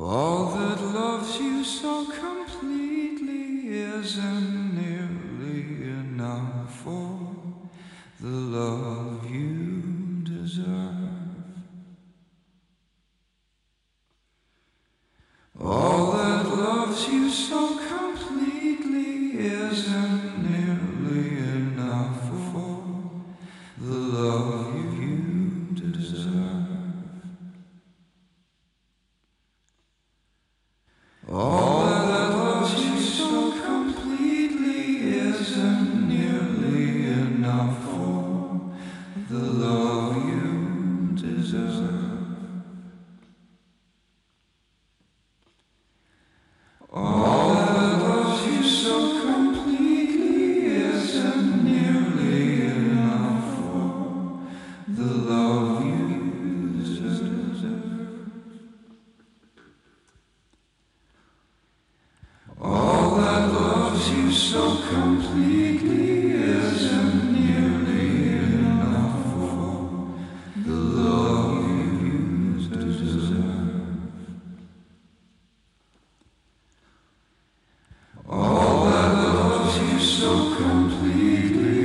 All that loves you so completely isn't nearly enough for the love you deserve. All that loves you so completely the love you deserve. All that loves you so completely isn't nearly enough for the love you deserve. All that loves you so completely. so completely.